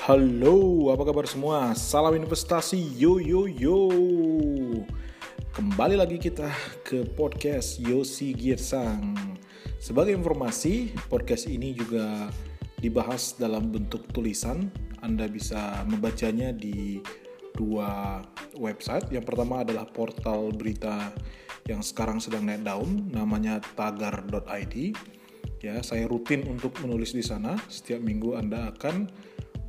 Halo, apa kabar semua? Salam investasi, yo yo yo. Kembali lagi kita ke podcast Yosi Girsang. Sebagai informasi, podcast ini juga dibahas dalam bentuk tulisan. Anda bisa membacanya di dua website. Yang pertama adalah portal berita yang sekarang sedang naik daun, namanya tagar.id Ya, saya rutin untuk menulis di sana. Setiap minggu Anda akan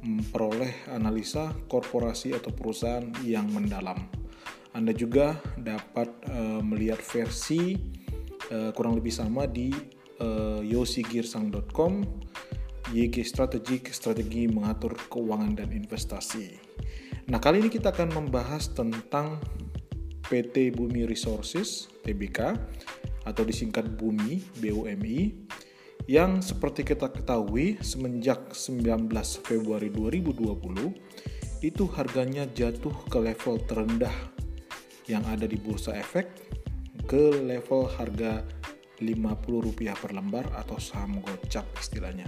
memperoleh analisa korporasi atau perusahaan yang mendalam. Anda juga dapat uh, melihat versi uh, kurang lebih sama di uh, yosigirsang.com YG Strategik, strategi mengatur keuangan dan investasi. Nah, kali ini kita akan membahas tentang PT Bumi Resources, TBK, atau disingkat Bumi, BUMI, yang seperti kita ketahui semenjak 19 Februari 2020 itu harganya jatuh ke level terendah yang ada di bursa efek ke level harga Rp50 per lembar atau saham gocap istilahnya.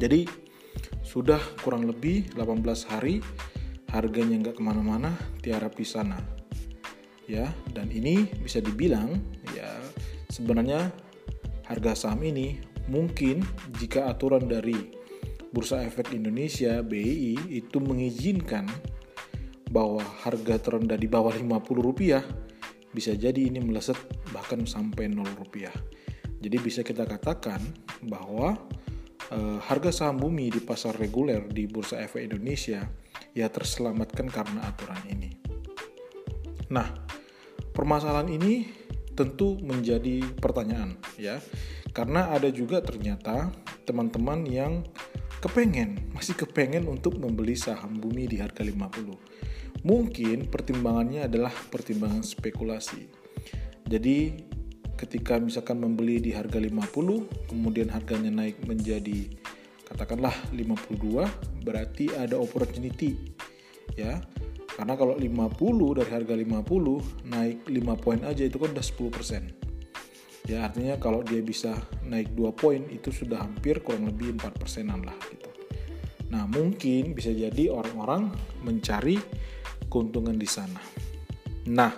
Jadi sudah kurang lebih 18 hari harganya nggak ke mana-mana tiara pisana ya dan ini bisa dibilang ya sebenarnya harga saham ini mungkin jika aturan dari Bursa Efek Indonesia BI itu mengizinkan bahwa harga terendah di bawah 50 rupiah bisa jadi ini meleset bahkan sampai 0 rupiah. Jadi bisa kita katakan bahwa e, harga saham bumi di pasar reguler di Bursa Efek Indonesia ya terselamatkan karena aturan ini. Nah, permasalahan ini tentu menjadi pertanyaan ya. Karena ada juga ternyata teman-teman yang kepengen masih kepengen untuk membeli saham bumi di harga 50 mungkin pertimbangannya adalah pertimbangan spekulasi. Jadi ketika misalkan membeli di harga 50 kemudian harganya naik menjadi katakanlah 52 berarti ada opportunity ya karena kalau 50 dari harga 50 naik 5 poin aja itu kan udah 10%. Ya artinya kalau dia bisa naik 2 poin itu sudah hampir kurang lebih 4 persenan lah gitu. Nah mungkin bisa jadi orang-orang mencari keuntungan di sana. Nah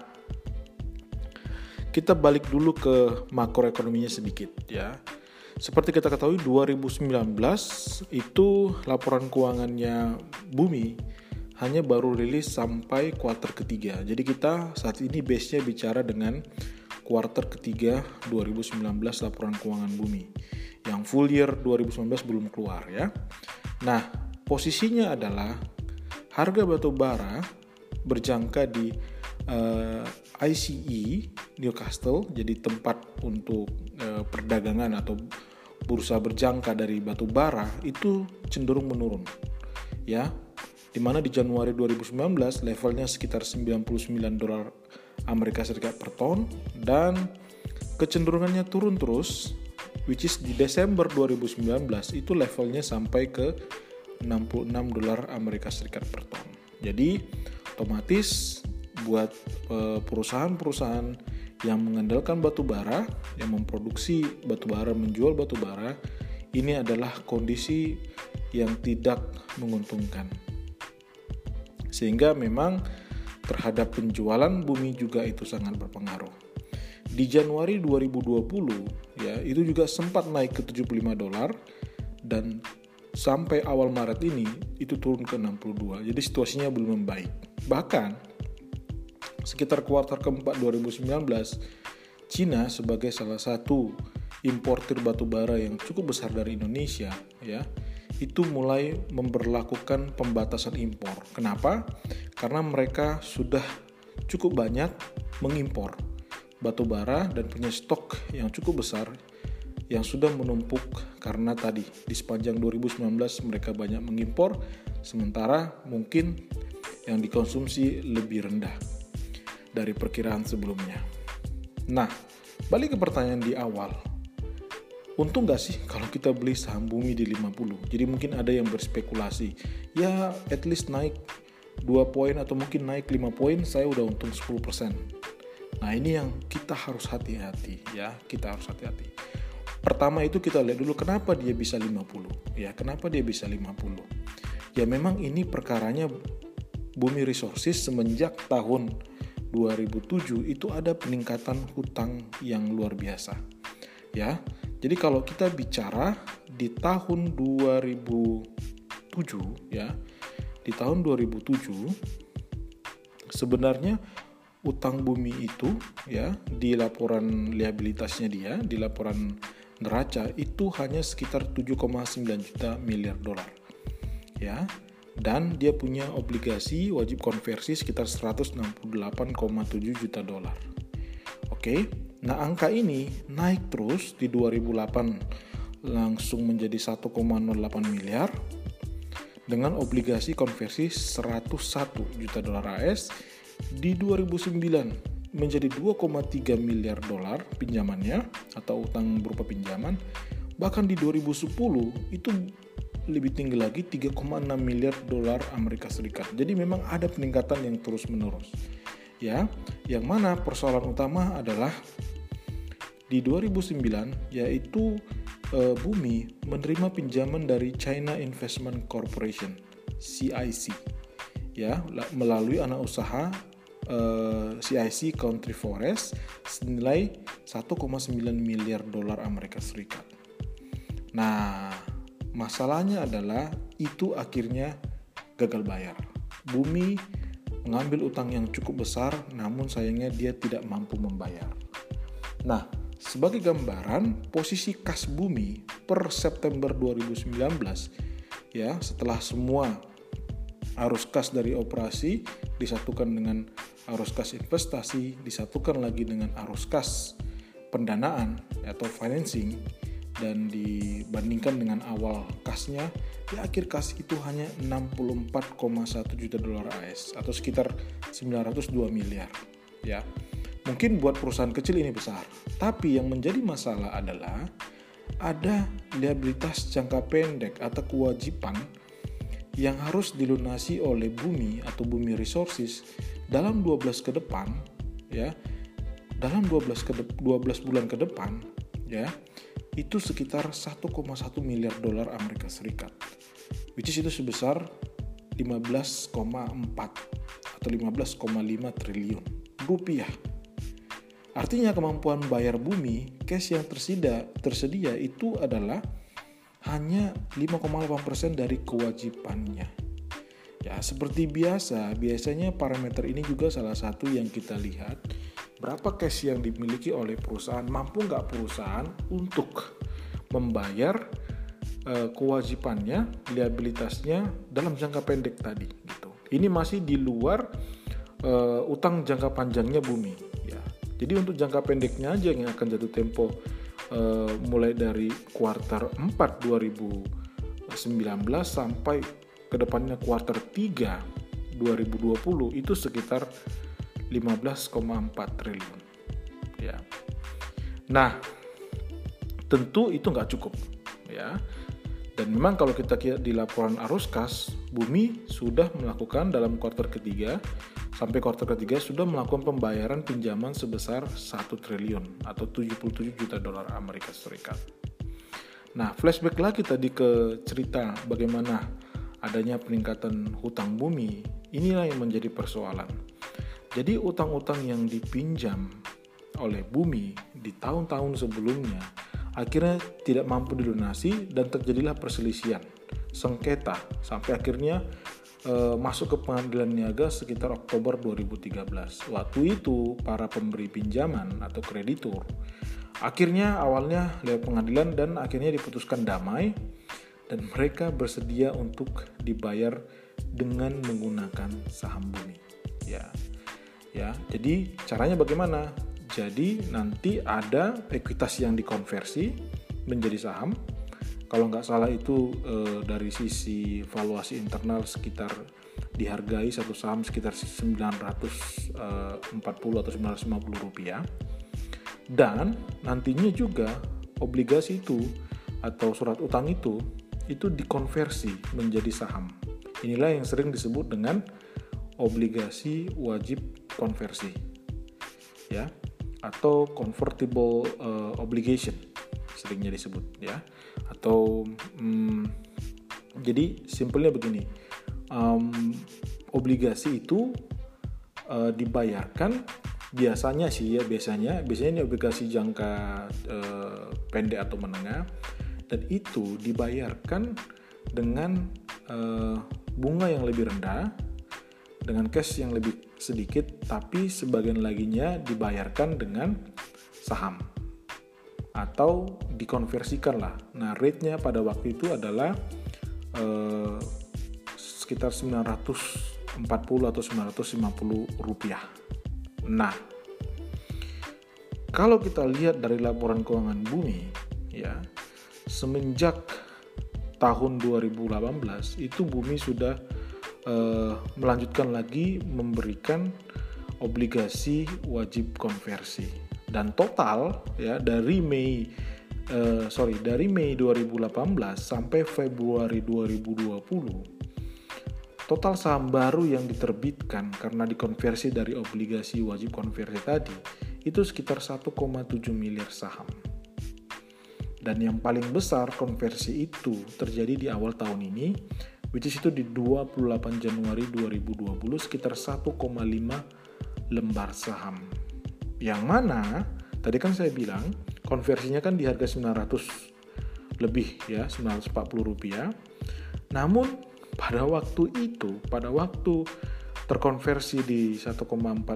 kita balik dulu ke makroekonominya sedikit ya. Seperti kita ketahui 2019 itu laporan keuangannya Bumi hanya baru rilis sampai kuarter ketiga. Jadi kita saat ini base-nya bicara dengan kuarter ketiga 2019 laporan keuangan bumi. Yang full year 2019 belum keluar ya. Nah, posisinya adalah harga batu bara berjangka di uh, eh, ICE Newcastle, jadi tempat untuk uh, perdagangan atau bursa berjangka dari batu bara itu cenderung menurun. Ya, di mana di Januari 2019 levelnya sekitar 99 dolar Amerika Serikat per ton dan kecenderungannya turun terus which is di Desember 2019 itu levelnya sampai ke 66 dolar Amerika Serikat per ton. Jadi otomatis buat eh, perusahaan-perusahaan yang mengandalkan batu bara, yang memproduksi batu bara, menjual batu bara, ini adalah kondisi yang tidak menguntungkan sehingga memang terhadap penjualan bumi juga itu sangat berpengaruh. Di Januari 2020 ya itu juga sempat naik ke 75 dolar dan sampai awal Maret ini itu turun ke 62. Jadi situasinya belum membaik. Bahkan sekitar kuartal keempat 2019 Cina sebagai salah satu importir batu bara yang cukup besar dari Indonesia ya itu mulai memperlakukan pembatasan impor. Kenapa? Karena mereka sudah cukup banyak mengimpor batu bara dan punya stok yang cukup besar yang sudah menumpuk karena tadi di sepanjang 2019 mereka banyak mengimpor sementara mungkin yang dikonsumsi lebih rendah dari perkiraan sebelumnya. Nah, balik ke pertanyaan di awal untung gak sih kalau kita beli saham bumi di 50 jadi mungkin ada yang berspekulasi. Ya at least naik 2 poin atau mungkin naik 5 poin saya udah untung 10% nah ini yang kita harus hati-hati ya kita harus hati-hati. Pertama itu kita lihat dulu kenapa dia bisa 50 ya kenapa dia bisa 50 ya memang ini perkaranya Bumi Resources semenjak tahun 2007 itu ada peningkatan hutang yang luar biasa. Ya. Jadi kalau kita bicara di tahun 2007 ya, di tahun 2007 sebenarnya utang bumi itu ya di laporan liabilitasnya dia di laporan neraca itu hanya sekitar 7,9 juta miliar dolar ya. Dan dia punya obligasi wajib konversi sekitar 168,7 juta dolar. Oke nah angka ini naik terus di 2008 langsung menjadi 1,08 miliar dengan obligasi konversi 101 juta dolar AS di 2009 menjadi 2,3 miliar dolar pinjamannya atau utang berupa pinjaman. Bahkan di 2010 itu lebih tinggi lagi 3,6 miliar dolar Amerika Serikat. Jadi memang ada peningkatan yang terus-menerus. Ya, yang mana persoalan utama adalah di 2009 yaitu e, Bumi menerima pinjaman dari China Investment Corporation CIC ya melalui anak usaha uh, eh, CIC Country Forest senilai 1,9 miliar dolar Amerika Serikat. Nah, masalahnya adalah itu akhirnya gagal bayar. Bumi mengambil utang yang cukup besar, namun sayangnya dia tidak mampu membayar. Nah, sebagai gambaran, posisi kas bumi per September 2019 ya, setelah semua arus kas dari operasi disatukan dengan arus kas investasi disatukan lagi dengan arus kas pendanaan atau financing dan dibandingkan dengan awal kasnya di akhir kas itu hanya 64,1 juta dolar AS atau sekitar 902 miliar ya. Mungkin buat perusahaan kecil ini besar. Tapi yang menjadi masalah adalah ada liabilitas jangka pendek atau kewajiban yang harus dilunasi oleh bumi atau bumi resources dalam 12 ke depan ya. Dalam 12 ke 12 bulan ke depan ya itu sekitar 1,1 miliar dolar Amerika Serikat which is itu sebesar 15,4 atau 15,5 triliun rupiah. Artinya kemampuan bayar bumi cash yang tersedia tersedia itu adalah hanya 5,8% dari kewajibannya. Ya, seperti biasa, biasanya parameter ini juga salah satu yang kita lihat berapa cash yang dimiliki oleh perusahaan, mampu nggak perusahaan untuk membayar uh, kewajibannya, liabilitasnya dalam jangka pendek tadi. Gitu. Ini masih di luar uh, utang jangka panjangnya bumi. Ya. Jadi untuk jangka pendeknya aja yang akan jatuh tempo uh, mulai dari kuartal 4 2019 sampai ke depannya kuartal 3 2020 itu sekitar 15,4 triliun. Ya. Nah, tentu itu nggak cukup, ya. Dan memang kalau kita lihat di laporan arus kas, Bumi sudah melakukan dalam kuartal ketiga sampai kuartal ketiga sudah melakukan pembayaran pinjaman sebesar 1 triliun atau 77 juta dolar Amerika Serikat. Nah, flashback lagi tadi ke cerita bagaimana adanya peningkatan hutang bumi, inilah yang menjadi persoalan. Jadi utang-utang yang dipinjam oleh bumi di tahun-tahun sebelumnya akhirnya tidak mampu dilunasi dan terjadilah perselisihan, sengketa sampai akhirnya e, masuk ke pengadilan niaga sekitar Oktober 2013. Waktu itu para pemberi pinjaman atau kreditur akhirnya awalnya lewat pengadilan dan akhirnya diputuskan damai dan mereka bersedia untuk dibayar dengan menggunakan saham bumi. Ya. Ya, jadi caranya bagaimana? Jadi nanti ada ekuitas yang dikonversi menjadi saham. Kalau nggak salah itu e, dari sisi valuasi internal sekitar dihargai satu saham sekitar 940 eh, atau 950 rupiah. Dan nantinya juga obligasi itu atau surat utang itu itu dikonversi menjadi saham. Inilah yang sering disebut dengan obligasi wajib konversi. Ya, atau convertible uh, obligation seringnya disebut ya. Atau hmm, Jadi simpelnya begini, um, obligasi itu uh, dibayarkan biasanya sih ya biasanya biasanya ini obligasi jangka uh, pendek atau menengah dan itu dibayarkan dengan uh, bunga yang lebih rendah dengan cash yang lebih sedikit tapi sebagian laginya dibayarkan dengan saham atau dikonversikan lah. Nah, rate-nya pada waktu itu adalah eh, sekitar 940 atau 950 rupiah. Nah, kalau kita lihat dari laporan keuangan bumi, ya semenjak tahun 2018 itu bumi sudah eh, melanjutkan lagi memberikan obligasi wajib konversi. Dan total ya dari Mei uh, sorry dari Mei 2018 sampai Februari 2020 total saham baru yang diterbitkan karena dikonversi dari obligasi wajib konversi tadi itu sekitar 1,7 miliar saham. Dan yang paling besar konversi itu terjadi di awal tahun ini which is itu di 28 Januari 2020 sekitar 1,5 lembar saham. Yang mana tadi kan saya bilang konversinya kan di harga 900 lebih ya 940 rupiah. Namun pada waktu itu pada waktu terkonversi di 1,4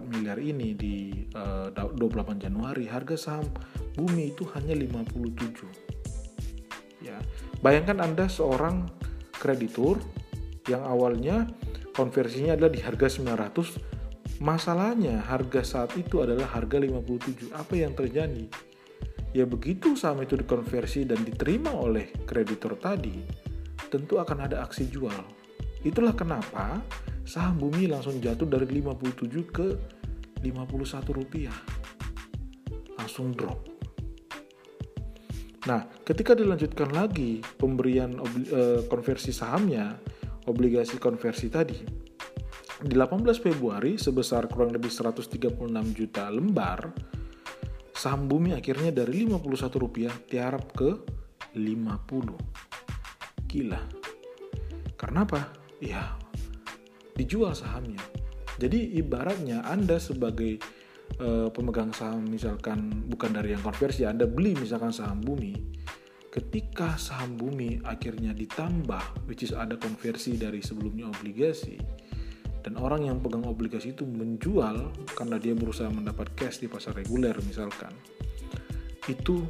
miliar ini di uh, eh, 28 Januari harga saham bumi itu hanya 57 ya bayangkan Anda seorang kreditur yang awalnya konversinya adalah di harga 900 Masalahnya harga saat itu adalah harga 57. Apa yang terjadi? Ya begitu saham itu dikonversi dan diterima oleh kreditor tadi, tentu akan ada aksi jual. Itulah kenapa saham bumi langsung jatuh dari 57 ke 51 rupiah. Langsung drop. Nah, ketika dilanjutkan lagi pemberian eh, konversi sahamnya, obligasi konversi tadi, di 18 Februari sebesar kurang lebih 136 juta lembar, saham bumi akhirnya dari 51 rupiah tiarap ke 50. Gila. Karena apa? Ya, dijual sahamnya. Jadi ibaratnya Anda sebagai uh, pemegang saham misalkan bukan dari yang konversi, Anda beli misalkan saham bumi, ketika saham bumi akhirnya ditambah, which is ada konversi dari sebelumnya obligasi, dan orang yang pegang obligasi itu menjual karena dia berusaha mendapat cash di pasar reguler misalkan itu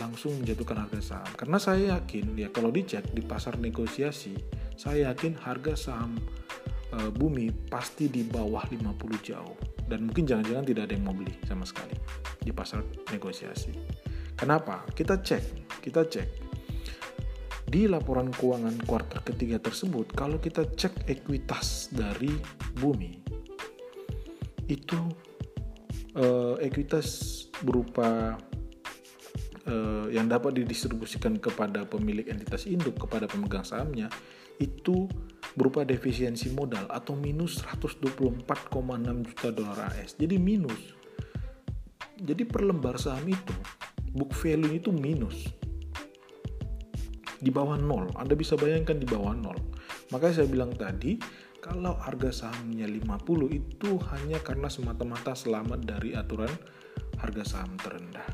langsung menjatuhkan harga saham. Karena saya yakin ya kalau dicek di pasar negosiasi saya yakin harga saham e, bumi pasti di bawah 50 jauh. Dan mungkin jangan-jangan tidak ada yang mau beli sama sekali di pasar negosiasi. Kenapa? Kita cek kita cek. Di laporan keuangan kuartal ketiga tersebut, kalau kita cek ekuitas dari bumi, itu uh, ekuitas berupa uh, yang dapat didistribusikan kepada pemilik entitas induk kepada pemegang sahamnya itu berupa defisiensi modal atau minus 124,6 juta dolar AS. Jadi minus. Jadi per lembar saham itu book value itu minus di bawah nol. Anda bisa bayangkan di bawah nol. Makanya saya bilang tadi, kalau harga sahamnya 50 itu hanya karena semata-mata selamat dari aturan harga saham terendah.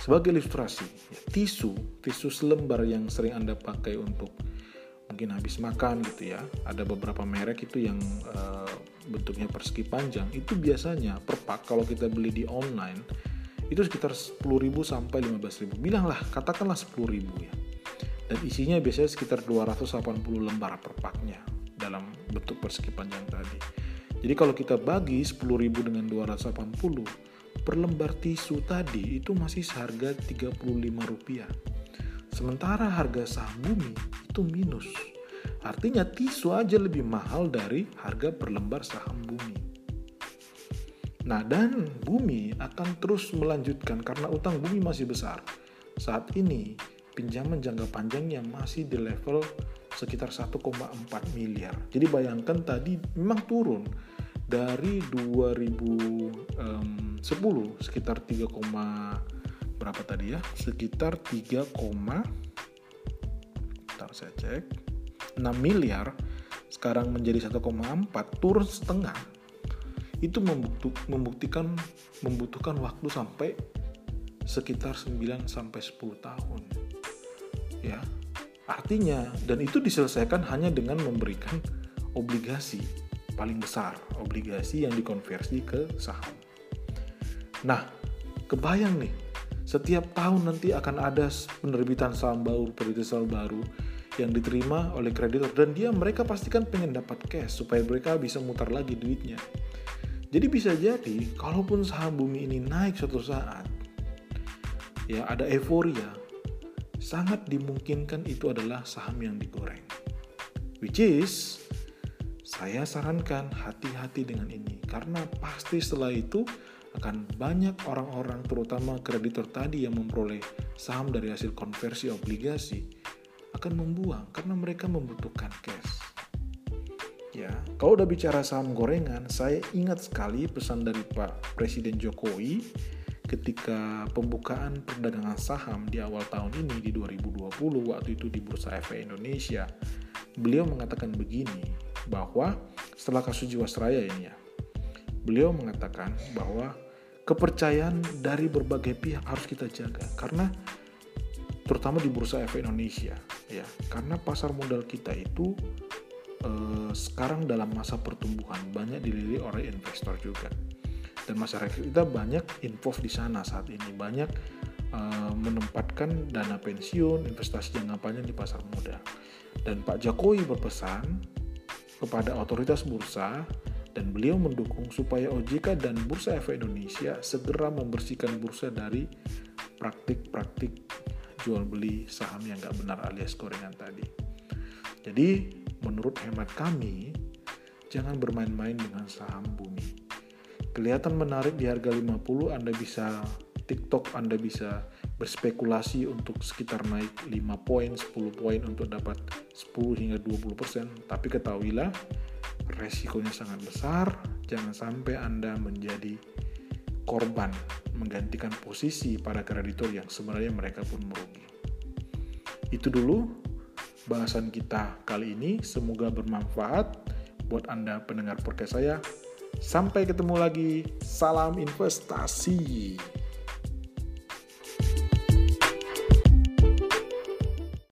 Sebagai ilustrasi, ya, tisu, tisu selembar yang sering Anda pakai untuk mungkin habis makan gitu ya. Ada beberapa merek itu yang uh, bentuknya persegi panjang. Itu biasanya per pak kalau kita beli di online itu sekitar 10.000 sampai 15.000. Bilanglah, katakanlah 10.000 ya dan isinya biasanya sekitar 280 lembar per paknya dalam bentuk persegi panjang tadi. Jadi kalau kita bagi 10.000 dengan 280 per lembar tisu tadi itu masih seharga 35 rupiah. Sementara harga saham minus. Artinya tisu aja lebih mahal dari harga per lembar saham bumi. Nah dan bumi akan terus melanjutkan karena utang bumi masih besar. Saat ini pinjaman jangka panjangnya masih di level sekitar 1,4 miliar. Jadi bayangkan tadi memang turun dari 2010 sekitar 3, berapa tadi ya? Sekitar 3, bentar, saya cek 6 miliar sekarang menjadi 1,4 turun setengah itu membuktikan membutuhkan waktu sampai sekitar 9 sampai 10 tahun. Ya. Artinya dan itu diselesaikan hanya dengan memberikan obligasi paling besar, obligasi yang dikonversi ke saham. Nah, kebayang nih, setiap tahun nanti akan ada penerbitan saham baru, penerbitan saham baru yang diterima oleh kreditor dan dia mereka pastikan pengen dapat cash supaya mereka bisa mutar lagi duitnya. Jadi bisa jadi kalaupun saham bumi ini naik suatu saat ya ada euforia sangat dimungkinkan itu adalah saham yang digoreng. Which is saya sarankan hati-hati dengan ini karena pasti setelah itu akan banyak orang-orang terutama kreditor tadi yang memperoleh saham dari hasil konversi obligasi akan membuang karena mereka membutuhkan cash. Ya, kalau udah bicara saham gorengan, saya ingat sekali pesan dari Pak Presiden Jokowi ketika pembukaan perdagangan saham di awal tahun ini di 2020 waktu itu di Bursa Efek Indonesia. Beliau mengatakan begini, bahwa setelah kasus Jiwasraya ini ya, beliau mengatakan bahwa kepercayaan dari berbagai pihak harus kita jaga karena terutama di Bursa Efek Indonesia ya, karena pasar modal kita itu eh, sekarang dalam masa pertumbuhan banyak dilirik oleh investor juga. Dan masyarakat kita banyak involved di sana saat ini. Banyak eh, menempatkan dana pensiun investasi jangka panjang di pasar modal. Dan Pak Jokowi berpesan kepada otoritas bursa dan beliau mendukung supaya OJK dan Bursa Efek Indonesia segera membersihkan bursa dari praktik-praktik jual beli saham yang nggak benar alias gorengan tadi. Jadi menurut hemat kami, jangan bermain-main dengan saham bumi. Kelihatan menarik di harga 50, Anda bisa TikTok, Anda bisa berspekulasi untuk sekitar naik 5 poin, 10 poin untuk dapat 10 hingga 20%. Tapi ketahuilah, resikonya sangat besar. Jangan sampai Anda menjadi korban menggantikan posisi para kreditor yang sebenarnya mereka pun merugi. Itu dulu bahasan kita kali ini. Semoga bermanfaat buat Anda pendengar podcast saya. Sampai ketemu lagi. Salam investasi.